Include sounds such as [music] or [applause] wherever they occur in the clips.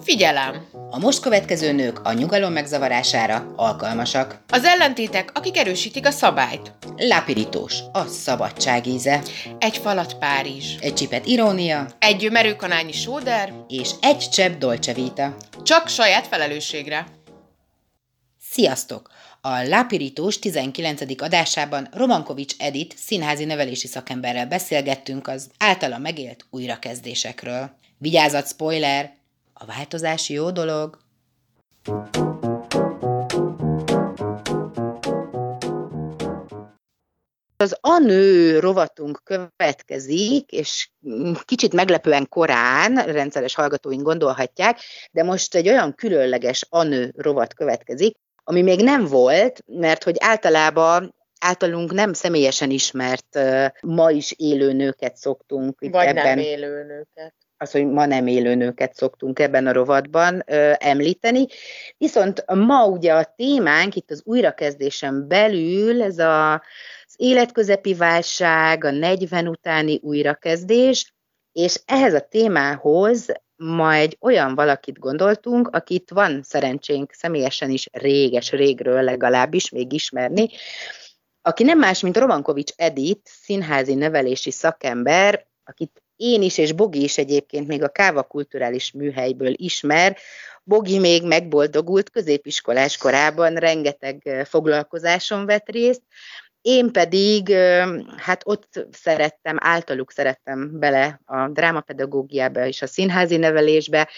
Figyelem! A most következő nők a nyugalom megzavarására alkalmasak. Az ellentétek, akik erősítik a szabályt. Lápirítós, a szabadság íze. Egy falat Párizs. Egy csipet irónia. Egy merőkanányi sóder. És egy csepp dolce vita. Csak saját felelősségre. Sziasztok! A Lápirítós 19. adásában Romankovics Edit színházi nevelési szakemberrel beszélgettünk az általa megélt újrakezdésekről. Vigyázat, spoiler! A változás jó dolog. Az a nő rovatunk következik, és kicsit meglepően korán, rendszeres hallgatóink gondolhatják, de most egy olyan különleges anő rovat következik, ami még nem volt, mert hogy általában általunk nem személyesen ismert ma is élő nőket szoktunk itt Vagy ebben. nem élő nőket az, hogy ma nem élő nőket szoktunk ebben a rovatban ö, említeni. Viszont ma ugye a témánk itt az újrakezdésen belül ez a, az életközepi válság, a 40 utáni újrakezdés, és ehhez a témához ma egy olyan valakit gondoltunk, akit van szerencsénk személyesen is réges régről legalábbis még ismerni, aki nem más, mint Romankovics Edith, színházi nevelési szakember, akit én is, és Bogi is egyébként még a Káva Kulturális Műhelyből ismer. Bogi még megboldogult középiskolás korában, rengeteg foglalkozáson vett részt, én pedig, hát ott szerettem, általuk szerettem bele a drámapedagógiába és a színházi nevelésbe,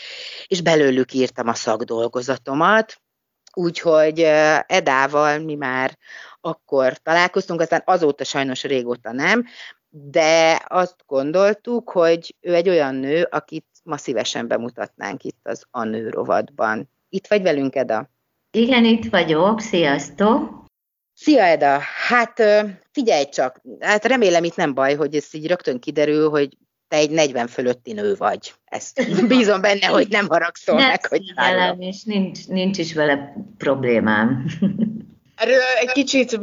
és belőlük írtam a szakdolgozatomat, úgyhogy Edával mi már akkor találkoztunk, aztán azóta sajnos régóta nem, de azt gondoltuk, hogy ő egy olyan nő, akit ma szívesen bemutatnánk itt az A Nő rovatban. Itt vagy velünk, Eda? Igen, itt vagyok. Sziasztok! Szia, Eda! Hát figyelj csak, hát remélem itt nem baj, hogy ez így rögtön kiderül, hogy te egy 40 fölötti nő vagy. Ezt [laughs] bízom benne, hogy nem haragszol meg, hogy nem, és nincs, nincs is vele problémám. [laughs] Erről egy kicsit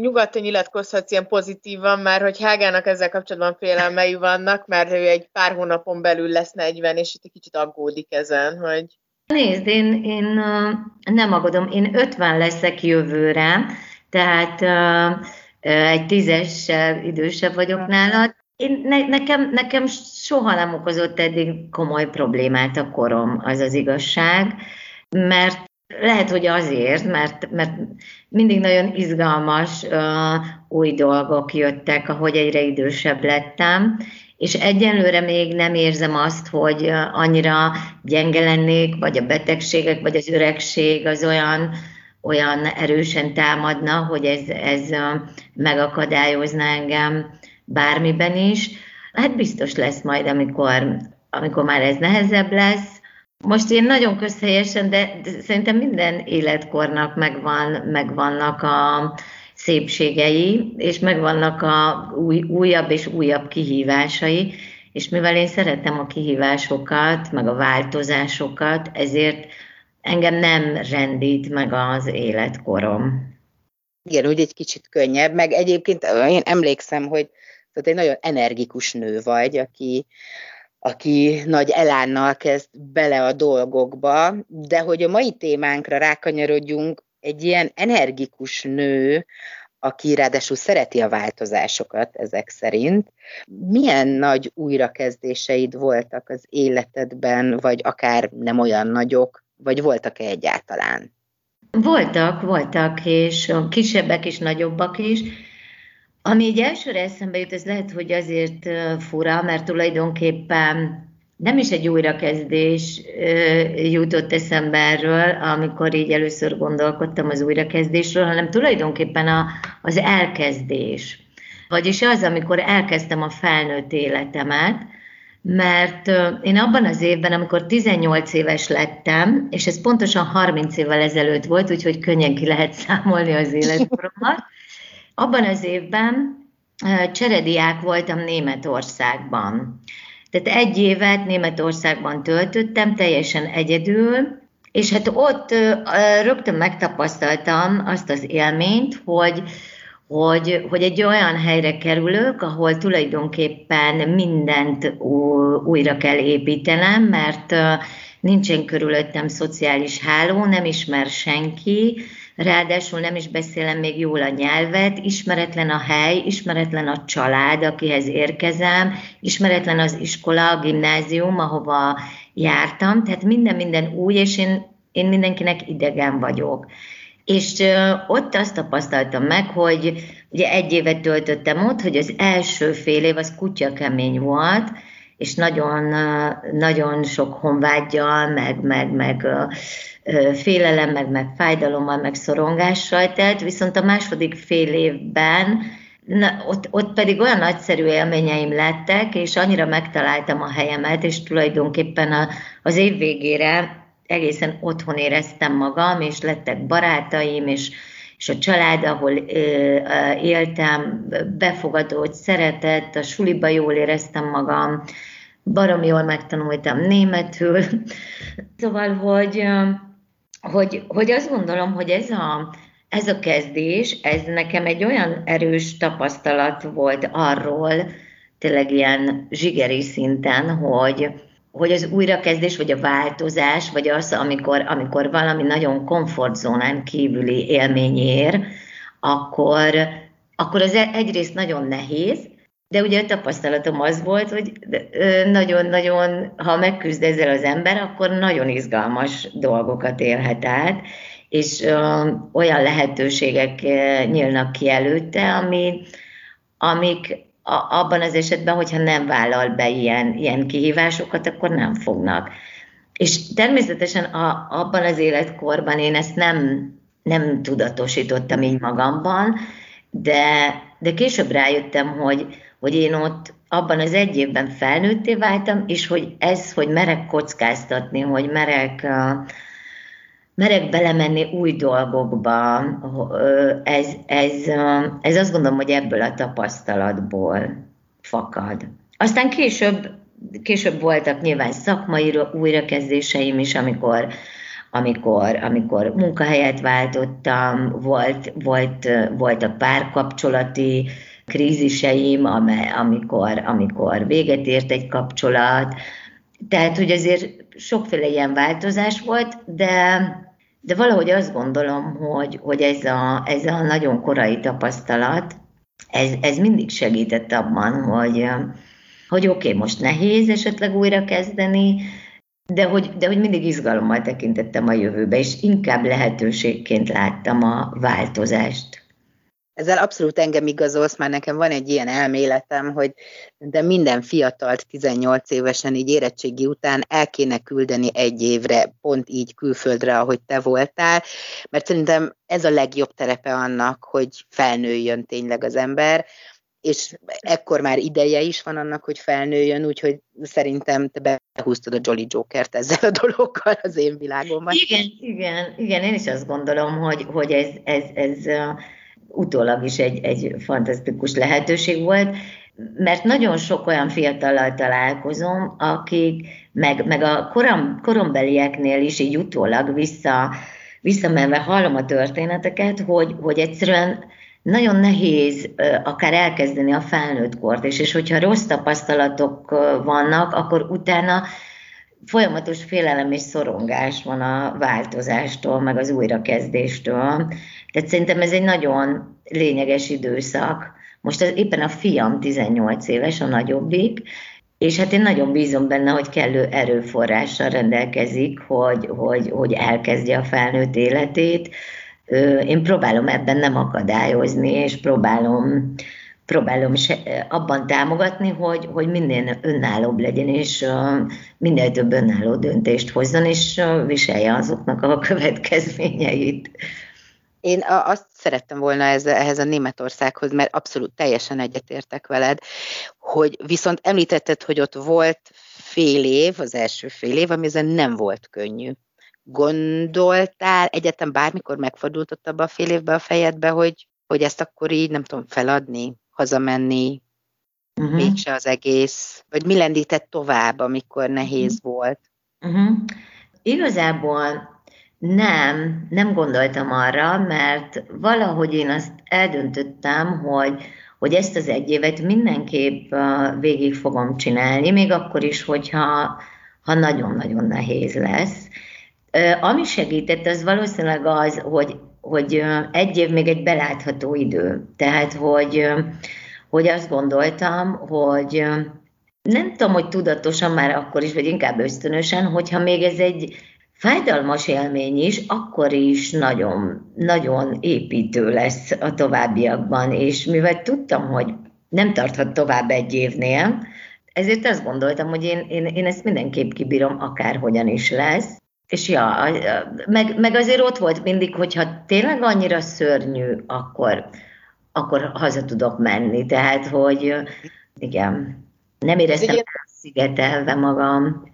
nyugodtan nyilatkozhatsz ilyen pozitívan, mert hogy Hágának ezzel kapcsolatban félelmei vannak, mert ő egy pár hónapon belül lesz 40, és itt egy kicsit aggódik ezen, hogy... Nézd, én, én nem aggódom, én 50 leszek jövőre, tehát egy tízessel idősebb vagyok nálad. Én, ne, nekem, nekem soha nem okozott eddig komoly problémát a korom, az az igazság, mert lehet, hogy azért, mert, mert mindig nagyon izgalmas uh, új dolgok jöttek, ahogy egyre idősebb lettem, és egyelőre még nem érzem azt, hogy annyira gyenge lennék, vagy a betegségek, vagy az öregség az olyan, olyan erősen támadna, hogy ez, ez megakadályozna engem bármiben is. Hát biztos lesz majd, amikor, amikor már ez nehezebb lesz, most én nagyon közhelyesen, de, szerintem minden életkornak megvan, megvannak a szépségei, és megvannak a új, újabb és újabb kihívásai, és mivel én szeretem a kihívásokat, meg a változásokat, ezért engem nem rendít meg az életkorom. Igen, úgy egy kicsit könnyebb, meg egyébként én emlékszem, hogy tehát egy nagyon energikus nő vagy, aki, aki nagy elánnal kezd bele a dolgokba, de hogy a mai témánkra rákanyarodjunk, egy ilyen energikus nő, aki ráadásul szereti a változásokat ezek szerint. Milyen nagy újrakezdéseid voltak az életedben, vagy akár nem olyan nagyok, vagy voltak-e egyáltalán? Voltak, voltak, és kisebbek is, nagyobbak is. Ami egy elsőre eszembe jut, ez lehet, hogy azért fura, mert tulajdonképpen nem is egy újrakezdés jutott eszembe erről, amikor így először gondolkodtam az újrakezdésről, hanem tulajdonképpen a, az elkezdés. Vagyis az, amikor elkezdtem a felnőtt életemet, mert én abban az évben, amikor 18 éves lettem, és ez pontosan 30 évvel ezelőtt volt, úgyhogy könnyen ki lehet számolni az [laughs] életkoromat, abban az évben cserediák voltam Németországban. Tehát egy évet Németországban töltöttem, teljesen egyedül, és hát ott rögtön megtapasztaltam azt az élményt, hogy, hogy, hogy egy olyan helyre kerülök, ahol tulajdonképpen mindent újra kell építenem, mert nincsen körülöttem szociális háló, nem ismer senki, ráadásul nem is beszélem még jól a nyelvet, ismeretlen a hely, ismeretlen a család, akihez érkezem, ismeretlen az iskola, a gimnázium, ahova jártam, tehát minden-minden új, és én, én mindenkinek idegen vagyok. És ott azt tapasztaltam meg, hogy ugye egy évet töltöttem ott, hogy az első fél év az kutya kemény volt, és nagyon, nagyon sok honvágyjal, meg, meg, meg félelem, meg, fájdalommal, meg szorongással telt, viszont a második fél évben Na, ott, ott pedig olyan nagyszerű élményeim lettek, és annyira megtaláltam a helyemet, és tulajdonképpen a, az év végére egészen otthon éreztem magam, és lettek barátaim, és, és a család, ahol ö, éltem, befogadó, szeretett, a suliba jól éreztem magam, barom jól megtanultam németül. [laughs] Szóval, hogy, hogy, hogy azt gondolom, hogy ez a, ez a kezdés, ez nekem egy olyan erős tapasztalat volt arról, tényleg ilyen zsigeri szinten, hogy, hogy az újrakezdés, vagy a változás, vagy az, amikor, amikor valami nagyon komfortzónán kívüli élmény ér, akkor, akkor az egyrészt nagyon nehéz, de ugye a tapasztalatom az volt, hogy nagyon-nagyon, ha megküzd ezzel az ember, akkor nagyon izgalmas dolgokat élhet át, és olyan lehetőségek nyílnak ki előtte, ami, amik a, abban az esetben, hogyha nem vállal be ilyen, ilyen kihívásokat, akkor nem fognak. És természetesen a, abban az életkorban én ezt nem, nem tudatosítottam így magamban, de, de később rájöttem, hogy, hogy én ott abban az egy évben felnőtté váltam, és hogy ez, hogy merek kockáztatni, hogy merek, merek belemenni új dolgokba, ez, ez, ez azt gondolom, hogy ebből a tapasztalatból fakad. Aztán később, később voltak nyilván szakmai újrakezdéseim is, amikor amikor, amikor munkahelyet váltottam, volt, volt, volt a párkapcsolati kríziseim, amikor, amikor véget ért egy kapcsolat. Tehát, hogy azért sokféle ilyen változás volt, de, de valahogy azt gondolom, hogy, hogy ez, a, ez a nagyon korai tapasztalat, ez, ez mindig segített abban, hogy, hogy oké, okay, most nehéz esetleg újra kezdeni, de hogy, de hogy mindig izgalommal tekintettem a jövőbe, és inkább lehetőségként láttam a változást. Ezzel abszolút engem igazolsz, már nekem van egy ilyen elméletem, hogy de minden fiatalt 18 évesen így érettségi után el kéne küldeni egy évre, pont így külföldre, ahogy te voltál, mert szerintem ez a legjobb terepe annak, hogy felnőjön tényleg az ember, és ekkor már ideje is van annak, hogy felnőjön, úgyhogy szerintem te behúztad a Jolly Jokert ezzel a dologgal az én világomban. Igen, igen, igen, én is azt gondolom, hogy, hogy ez, ez, ez, utólag is egy, egy fantasztikus lehetőség volt, mert nagyon sok olyan fiatallal találkozom, akik, meg, meg a korom, korombelieknél is így utólag vissza, visszamenve hallom a történeteket, hogy, hogy egyszerűen nagyon nehéz akár elkezdeni a felnőtt kort, és, és hogyha rossz tapasztalatok vannak, akkor utána folyamatos félelem és szorongás van a változástól, meg az újrakezdéstől. Tehát szerintem ez egy nagyon lényeges időszak. Most az, éppen a fiam 18 éves, a nagyobbik, és hát én nagyon bízom benne, hogy kellő erőforrással rendelkezik, hogy, hogy, hogy elkezdje a felnőtt életét. Én próbálom ebben nem akadályozni, és próbálom, próbálom se, abban támogatni, hogy, hogy minél önállóbb legyen, és minél több önálló döntést hozzon, és viselje azoknak a következményeit. Én azt szerettem volna ez, ehhez a Németországhoz, mert abszolút teljesen egyetértek veled, hogy viszont említetted, hogy ott volt fél év, az első fél év, ami ezen nem volt könnyű. Gondoltál egyetem bármikor megfordult ott abba a fél évbe a fejedbe, hogy, hogy ezt akkor így, nem tudom, feladni, hazamenni, uh-huh. mégse az egész, vagy mi lendített tovább, amikor nehéz uh-huh. volt? Uh-huh. Igazából nem, nem gondoltam arra, mert valahogy én azt eldöntöttem, hogy, hogy ezt az egy évet mindenképp végig fogom csinálni, még akkor is, hogyha ha nagyon-nagyon nehéz lesz. Ami segített, az valószínűleg az, hogy, hogy egy év még egy belátható idő. Tehát, hogy, hogy azt gondoltam, hogy nem tudom, hogy tudatosan már akkor is, vagy inkább ösztönösen, hogyha még ez egy fájdalmas élmény is, akkor is nagyon, nagyon építő lesz a továbbiakban, és mivel tudtam, hogy nem tarthat tovább egy évnél, ezért azt gondoltam, hogy én, én, én ezt mindenképp kibírom, akárhogyan is lesz. És ja, meg, meg azért ott volt mindig, hogyha tényleg annyira szörnyű, akkor, akkor haza tudok menni. Tehát, hogy igen, nem éreztem szigetelve magam.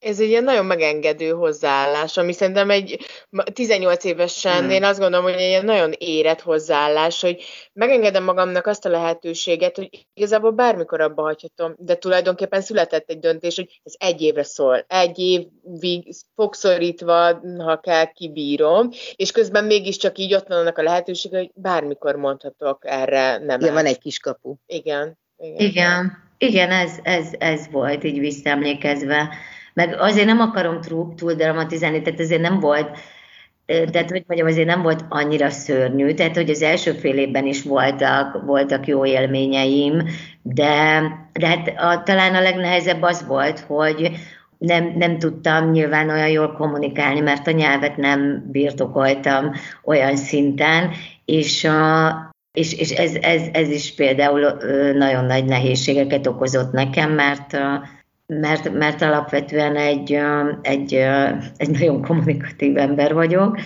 Ez egy ilyen nagyon megengedő hozzáállás, ami szerintem egy 18 évesen, hmm. én azt gondolom, hogy egy ilyen nagyon érett hozzáállás, hogy megengedem magamnak azt a lehetőséget, hogy igazából bármikor abba hagyhatom, de tulajdonképpen született egy döntés, hogy ez egy évre szól, egy évig fogszorítva, ha kell, kibírom, és közben mégiscsak így ott van annak a lehetőség, hogy bármikor mondhatok erre nem. Igen, van egy kis kapu. Igen. Igen. Igen. Igen, ez, ez, ez volt így visszaemlékezve. Meg azért nem akarom túl, túl dramatizálni, tehát azért nem volt, tehát hogy mondjam, azért nem volt annyira szörnyű, tehát hogy az első fél évben is voltak, voltak jó élményeim, de, de hát a, talán a legnehezebb az volt, hogy nem, nem tudtam nyilván olyan jól kommunikálni, mert a nyelvet nem birtokoltam olyan szinten, és a, és, és ez, ez, ez is például nagyon nagy nehézségeket okozott nekem, mert mert, mert alapvetően egy, egy, egy nagyon kommunikatív ember vagyok,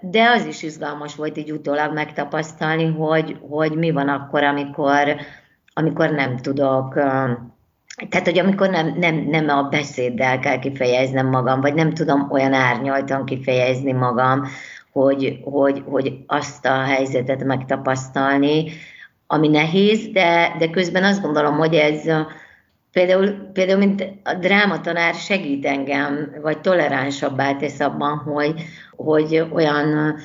de az is izgalmas volt így utólag megtapasztalni, hogy, hogy mi van akkor, amikor, amikor nem tudok, tehát, hogy amikor nem, nem, nem a beszéddel kell kifejeznem magam, vagy nem tudom olyan árnyaltan kifejezni magam, hogy, hogy, hogy azt a helyzetet megtapasztalni, ami nehéz, de, de közben azt gondolom, hogy ez például, például mint a drámatanár segít engem, vagy toleránsabbá tesz abban, hogy, hogy olyan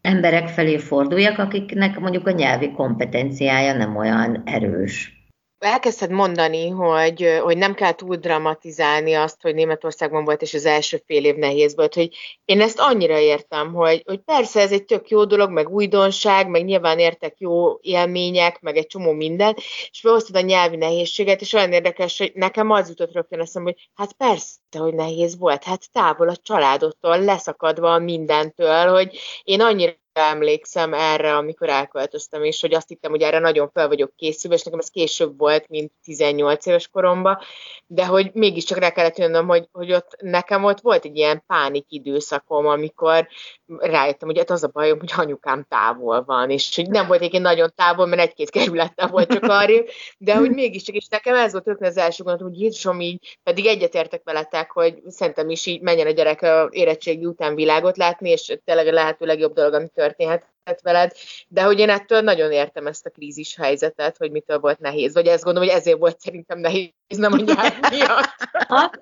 emberek felé forduljak, akiknek mondjuk a nyelvi kompetenciája nem olyan erős elkezdted mondani, hogy, hogy nem kell túl dramatizálni azt, hogy Németországban volt, és az első fél év nehéz volt, hogy én ezt annyira értem, hogy, hogy persze ez egy tök jó dolog, meg újdonság, meg nyilván értek jó élmények, meg egy csomó minden, és behoztad a nyelvi nehézséget, és olyan érdekes, hogy nekem az jutott rögtön eszembe, hogy hát persze, hogy nehéz volt, hát távol a családottól, leszakadva mindentől, hogy én annyira emlékszem erre, amikor elköltöztem, és hogy azt hittem, hogy erre nagyon fel vagyok készülve, és nekem ez később volt, mint 18 éves koromban, de hogy mégiscsak rá kellett jönnöm, hogy, hogy ott nekem ott volt egy ilyen pánik időszakom, amikor rájöttem, hogy hát az a bajom, hogy anyukám távol van, és hogy nem volt egyébként nagyon távol, mert egy-két kerülettel volt csak arra, de hogy mégiscsak, és nekem ez volt rögtön az első gondot, hogy Jézusom így, pedig egyetértek veletek, hogy szerintem is így menjen a gyerek a érettségi után világot látni, és tényleg a lehető legjobb dolog, ami történhetett veled, de hogy én ettől nagyon értem ezt a krízis helyzetet, hogy mitől volt nehéz, vagy ezt gondolom, hogy ezért volt szerintem nehéz, nem a nyelv miatt.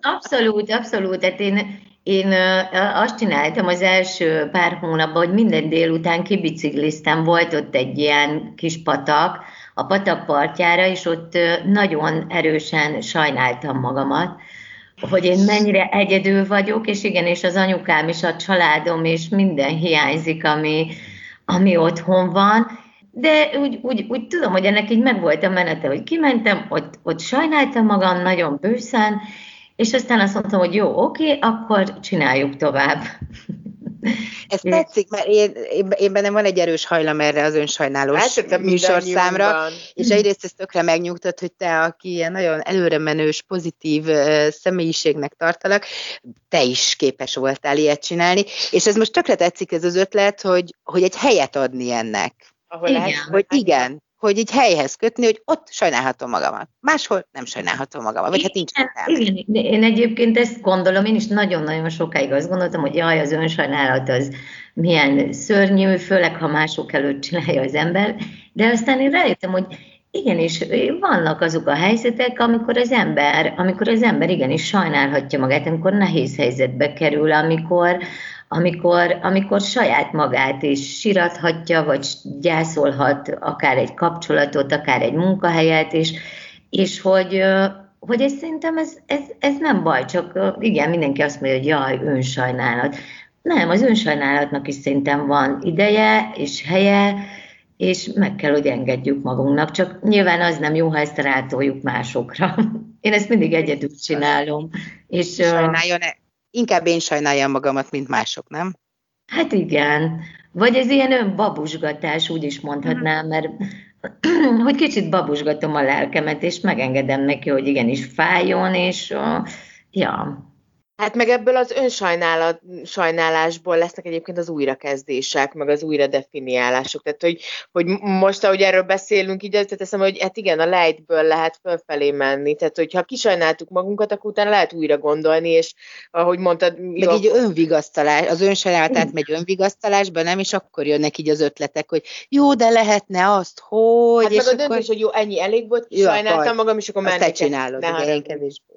Abszolút, abszolút, tehát én, én azt csináltam az első pár hónapban, hogy minden délután kibicikliztem, volt ott egy ilyen kis patak, a patak partjára, és ott nagyon erősen sajnáltam magamat, hogy én mennyire egyedül vagyok, és igen, és az anyukám és a családom, és minden hiányzik, ami, ami otthon van, de úgy, úgy, úgy tudom, hogy ennek így megvolt a menete, hogy kimentem, ott, ott sajnáltam magam nagyon bőszen, és aztán azt mondtam, hogy jó, oké, akkor csináljuk tovább. Ez tetszik, mert én, én, én bennem van egy erős hajlam erre az önsajnálós hát, műsorszámra, és egyrészt ez tökre megnyugtat, hogy te, aki ilyen nagyon előre menős, pozitív uh, személyiségnek tartalak, te is képes voltál ilyet csinálni, és ez most tökre tetszik ez az ötlet, hogy, hogy egy helyet adni ennek. Ahol igen. Lehet, hogy igen, hogy így helyhez kötni, hogy ott sajnálhatom magamat. Máshol nem sajnálhatom magamat, vagy hát nincs Igen, én egyébként ezt gondolom, én is nagyon-nagyon sokáig azt gondoltam, hogy jaj, az önsajnálat az milyen szörnyű, főleg ha mások előtt csinálja az ember, de aztán én rájöttem, hogy igenis, vannak azok a helyzetek, amikor az ember, amikor az ember igenis sajnálhatja magát, amikor nehéz helyzetbe kerül, amikor, amikor, amikor saját magát is sirathatja, vagy gyászolhat akár egy kapcsolatot, akár egy munkahelyet, és, és hogy, hogy ez szerintem ez, ez, ez nem baj, csak igen, mindenki azt mondja, hogy jaj, önsajnálat. Nem, az önsajnálatnak is szerintem van ideje és helye, és meg kell, hogy engedjük magunknak, csak nyilván az nem jó, ha ezt rátoljuk másokra. [laughs] Én ezt mindig egyedül csinálom. És, Sajnáljon, -e? Inkább én sajnáljam magamat, mint mások, nem? Hát igen. Vagy ez ilyen önbabusgatás, úgy is mondhatnám, mert [clears throat] hogy kicsit babusgatom a lelkemet, és megengedem neki, hogy igenis fájjon, és ja, Hát meg ebből az önsajnálásból lesznek egyébként az újrakezdések, meg az újra definiálások. Tehát, hogy, hogy most, ahogy erről beszélünk, így azt teszem, hogy hát igen, a lejtből lehet fölfelé menni. Tehát, hogyha kisajnáltuk magunkat, akkor utána lehet újra gondolni, és ahogy mondtad... Meg jó, így önvigasztalás, az önsajnálat megy önvigasztalásba, nem? És akkor jönnek így az ötletek, hogy jó, de lehetne azt, hogy... Hát és meg a döntés, akkor... hogy jó, ennyi elég volt, kisajnáltam magam, és akkor menni Azt te csinálod, igen, kevésbé.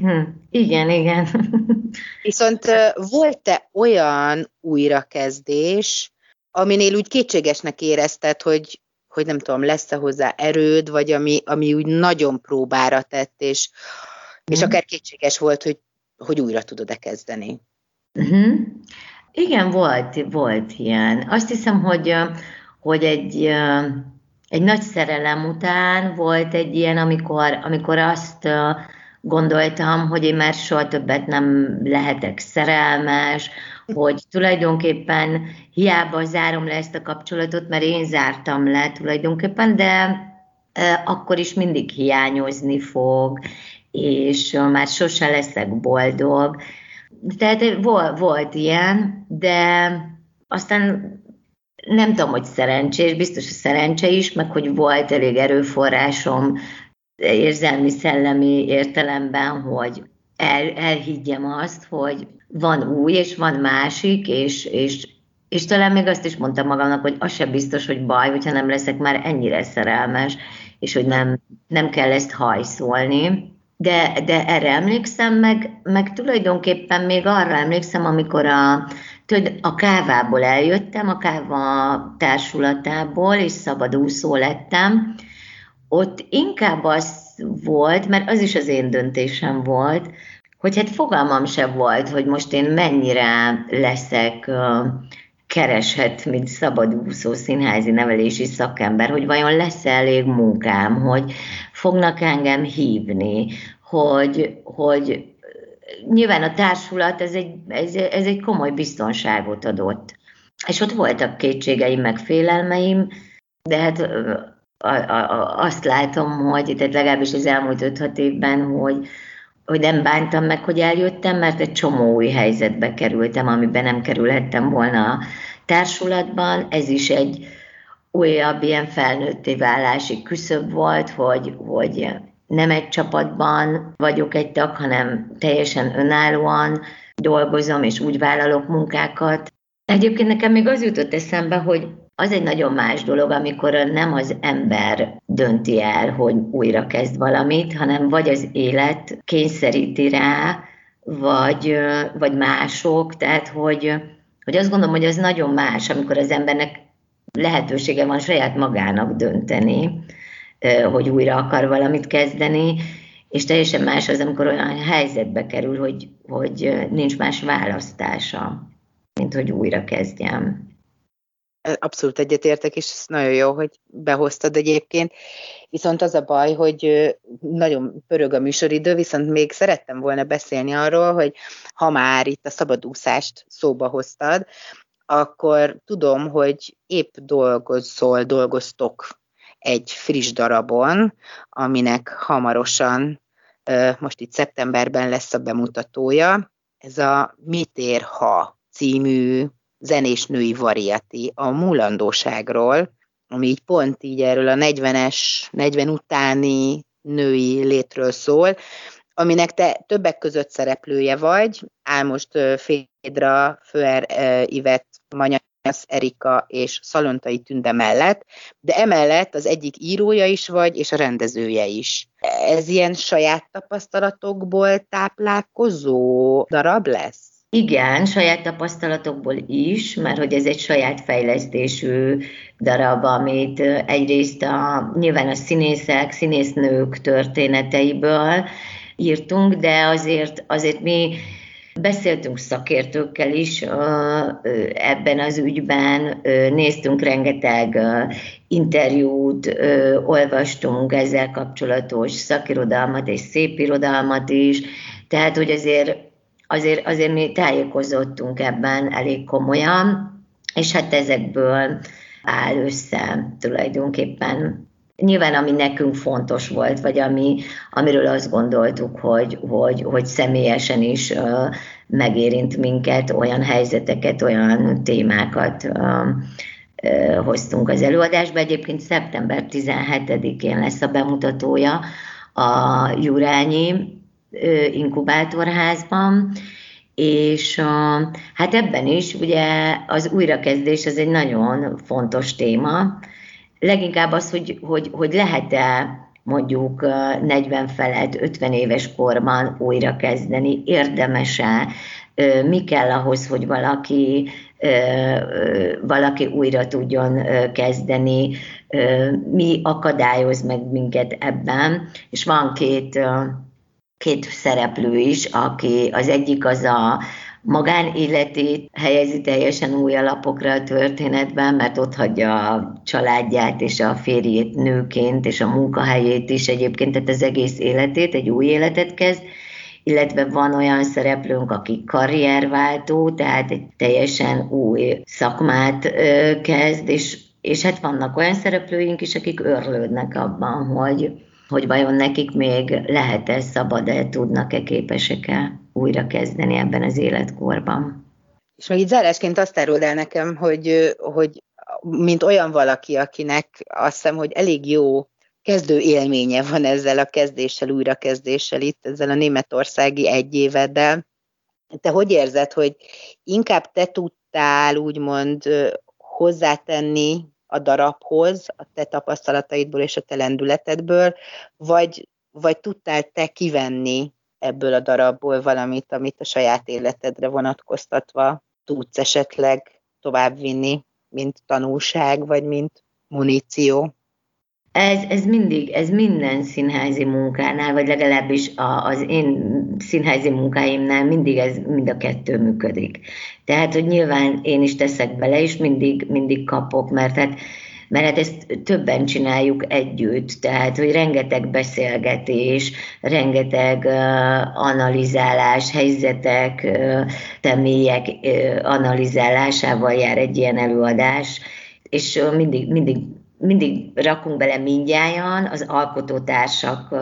Hm, igen, igen. [laughs] Viszont volt-e olyan újrakezdés, aminél úgy kétségesnek érezted, hogy, hogy nem tudom, lesz-e hozzá erőd, vagy ami, ami úgy nagyon próbára tett, és, és mhm. akár kétséges volt, hogy, hogy újra tudod-e kezdeni? Mm-hmm. Igen, volt, volt ilyen. Azt hiszem, hogy, hogy egy, egy nagy szerelem után volt egy ilyen, amikor, amikor azt gondoltam, hogy én már soha többet nem lehetek szerelmes, hogy tulajdonképpen hiába zárom le ezt a kapcsolatot, mert én zártam le tulajdonképpen, de akkor is mindig hiányozni fog, és már sose leszek boldog. Tehát volt, volt ilyen, de aztán nem tudom, hogy szerencsés, biztos a szerencse is, meg hogy volt elég erőforrásom érzelmi, szellemi értelemben, hogy el, elhiggyem azt, hogy van új, és van másik, és, és, és talán még azt is mondtam magamnak, hogy az sem biztos, hogy baj, hogyha nem leszek már ennyire szerelmes, és hogy nem, nem kell ezt hajszolni. De, de erre emlékszem, meg, meg tulajdonképpen még arra emlékszem, amikor a, tudod, a kávából eljöttem, a káva társulatából, és szabadúszó lettem, ott inkább az volt, mert az is az én döntésem volt, hogy hát fogalmam sem volt, hogy most én mennyire leszek kereshet, mint szabadúszó színházi nevelési szakember, hogy vajon lesz elég munkám, hogy fognak engem hívni, hogy, hogy nyilván a társulat ez egy, ez, ez egy komoly biztonságot adott. És ott voltak kétségeim, meg félelmeim, de hát a, a, azt látom, hogy itt legalábbis az elmúlt 5-6 évben, hogy, hogy nem bántam meg, hogy eljöttem, mert egy csomó új helyzetbe kerültem, amiben nem kerülhettem volna a társulatban. Ez is egy újabb ilyen felnőtté válási küszöb volt, hogy, hogy nem egy csapatban vagyok egy tag, hanem teljesen önállóan dolgozom, és úgy vállalok munkákat. Egyébként nekem még az jutott eszembe, hogy az egy nagyon más dolog, amikor nem az ember dönti el, hogy újra kezd valamit, hanem vagy az élet kényszeríti rá, vagy, vagy mások, tehát hogy, hogy azt gondolom, hogy az nagyon más, amikor az embernek lehetősége van saját magának dönteni, hogy újra akar valamit kezdeni, és teljesen más az, amikor olyan helyzetbe kerül, hogy, hogy nincs más választása, mint hogy újra kezdjem. Abszolút egyetértek, és nagyon jó, hogy behoztad egyébként. Viszont az a baj, hogy nagyon pörög a műsoridő, viszont még szerettem volna beszélni arról, hogy ha már itt a szabadúszást szóba hoztad, akkor tudom, hogy épp dolgozol, dolgoztok egy friss darabon, aminek hamarosan, most itt szeptemberben lesz a bemutatója. Ez a Mit ér, ha című zenés női variati a múlandóságról, ami így pont így erről a 40-es, 40 utáni női létről szól, aminek te többek között szereplője vagy, Álmost Fédra, Föer Ivet, Manyasz Erika és Szalontai Tünde mellett, de emellett az egyik írója is vagy, és a rendezője is. Ez ilyen saját tapasztalatokból táplálkozó darab lesz? Igen, saját tapasztalatokból is, mert hogy ez egy saját fejlesztésű darab, amit egyrészt a, nyilván a színészek, színésznők történeteiből írtunk, de azért, azért mi Beszéltünk szakértőkkel is ebben az ügyben, néztünk rengeteg interjút, olvastunk ezzel kapcsolatos szakirodalmat és szépirodalmat is, tehát hogy azért, azért, azért mi tájékozottunk ebben elég komolyan, és hát ezekből áll össze tulajdonképpen Nyilván, ami nekünk fontos volt, vagy ami, amiről azt gondoltuk, hogy, hogy, hogy személyesen is uh, megérint minket, olyan helyzeteket, olyan témákat uh, uh, hoztunk az előadásba. Egyébként szeptember 17-én lesz a bemutatója a Jurányi inkubátorházban, és hát ebben is ugye az újrakezdés az egy nagyon fontos téma, leginkább az, hogy, hogy, hogy lehet-e mondjuk 40 felett, 50 éves korban újra kezdeni, érdemese, mi kell ahhoz, hogy valaki, valaki újra tudjon kezdeni, mi akadályoz meg minket ebben, és van két, két szereplő is, aki az egyik az a magánéletét helyezi teljesen új alapokra a történetben, mert ott hagyja a családját és a férjét nőként, és a munkahelyét is egyébként, tehát az egész életét, egy új életet kezd, illetve van olyan szereplőnk, aki karrierváltó, tehát egy teljesen új szakmát kezd, és, és hát vannak olyan szereplőink is, akik örlődnek abban, hogy, hogy vajon nekik még lehet-e, szabad-e, tudnak-e, képesek-e újra kezdeni ebben az életkorban. És még így zárásként azt áruld el nekem, hogy, hogy mint olyan valaki, akinek azt hiszem, hogy elég jó kezdő élménye van ezzel a kezdéssel, újrakezdéssel itt, ezzel a németországi egy éveddel. Te hogy érzed, hogy inkább te tudtál úgymond hozzátenni a darabhoz, a te tapasztalataidból és a te lendületedből, vagy, vagy tudtál te kivenni ebből a darabból valamit, amit a saját életedre vonatkoztatva tudsz esetleg továbbvinni, mint tanulság, vagy mint muníció? Ez, ez mindig, ez minden színházi munkánál, vagy legalábbis az én színházi munkáimnál mindig ez mind a kettő működik. Tehát, hogy nyilván én is teszek bele, és mindig, mindig kapok, mert hát mert hát ezt többen csináljuk együtt, tehát, hogy rengeteg beszélgetés, rengeteg uh, analizálás, helyzetek, uh, személyek uh, analizálásával jár egy ilyen előadás, és uh, mindig, mindig, mindig rakunk bele mindjárt, az alkotótársak uh,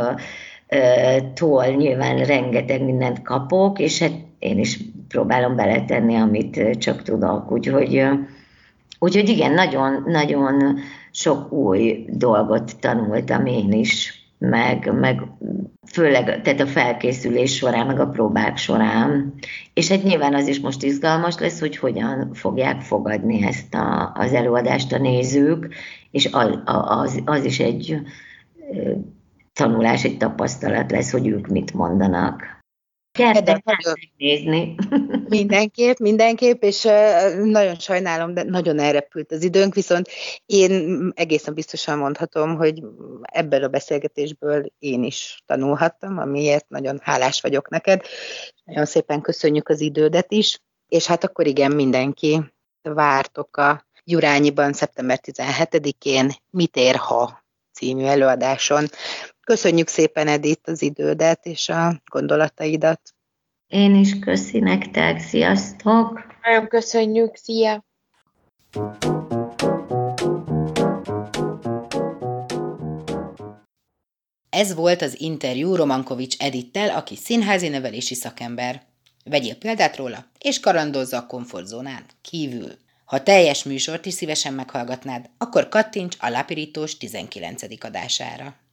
tól nyilván rengeteg mindent kapok, és hát én is próbálom beletenni, amit csak tudok. Úgyhogy Úgyhogy igen, nagyon-nagyon sok új dolgot tanultam én is, meg, meg főleg tehát a felkészülés során, meg a próbák során. És hát nyilván az is most izgalmas lesz, hogy hogyan fogják fogadni ezt a, az előadást a nézők, és az, az, is egy tanulás, egy tapasztalat lesz, hogy ők mit mondanak. Gyertek nézni. [laughs] Mindenképp, mindenképp, és nagyon sajnálom, de nagyon elrepült az időnk, viszont én egészen biztosan mondhatom, hogy ebből a beszélgetésből én is tanulhattam, amiért nagyon hálás vagyok neked. Nagyon szépen köszönjük az idődet is, és hát akkor igen, mindenki vártok a Jurányiban szeptember 17-én Mit ér, ha című előadáson. Köszönjük szépen, Edith, az idődet és a gondolataidat. Én is köszi nektek, sziasztok! Nagyon köszönjük, szia! Ez volt az interjú Romankovics Edittel, aki színházi nevelési szakember. Vegyél példát róla, és kalandozza a komfortzónán kívül. Ha teljes műsort is szívesen meghallgatnád, akkor kattints a Lapirítós 19. adására.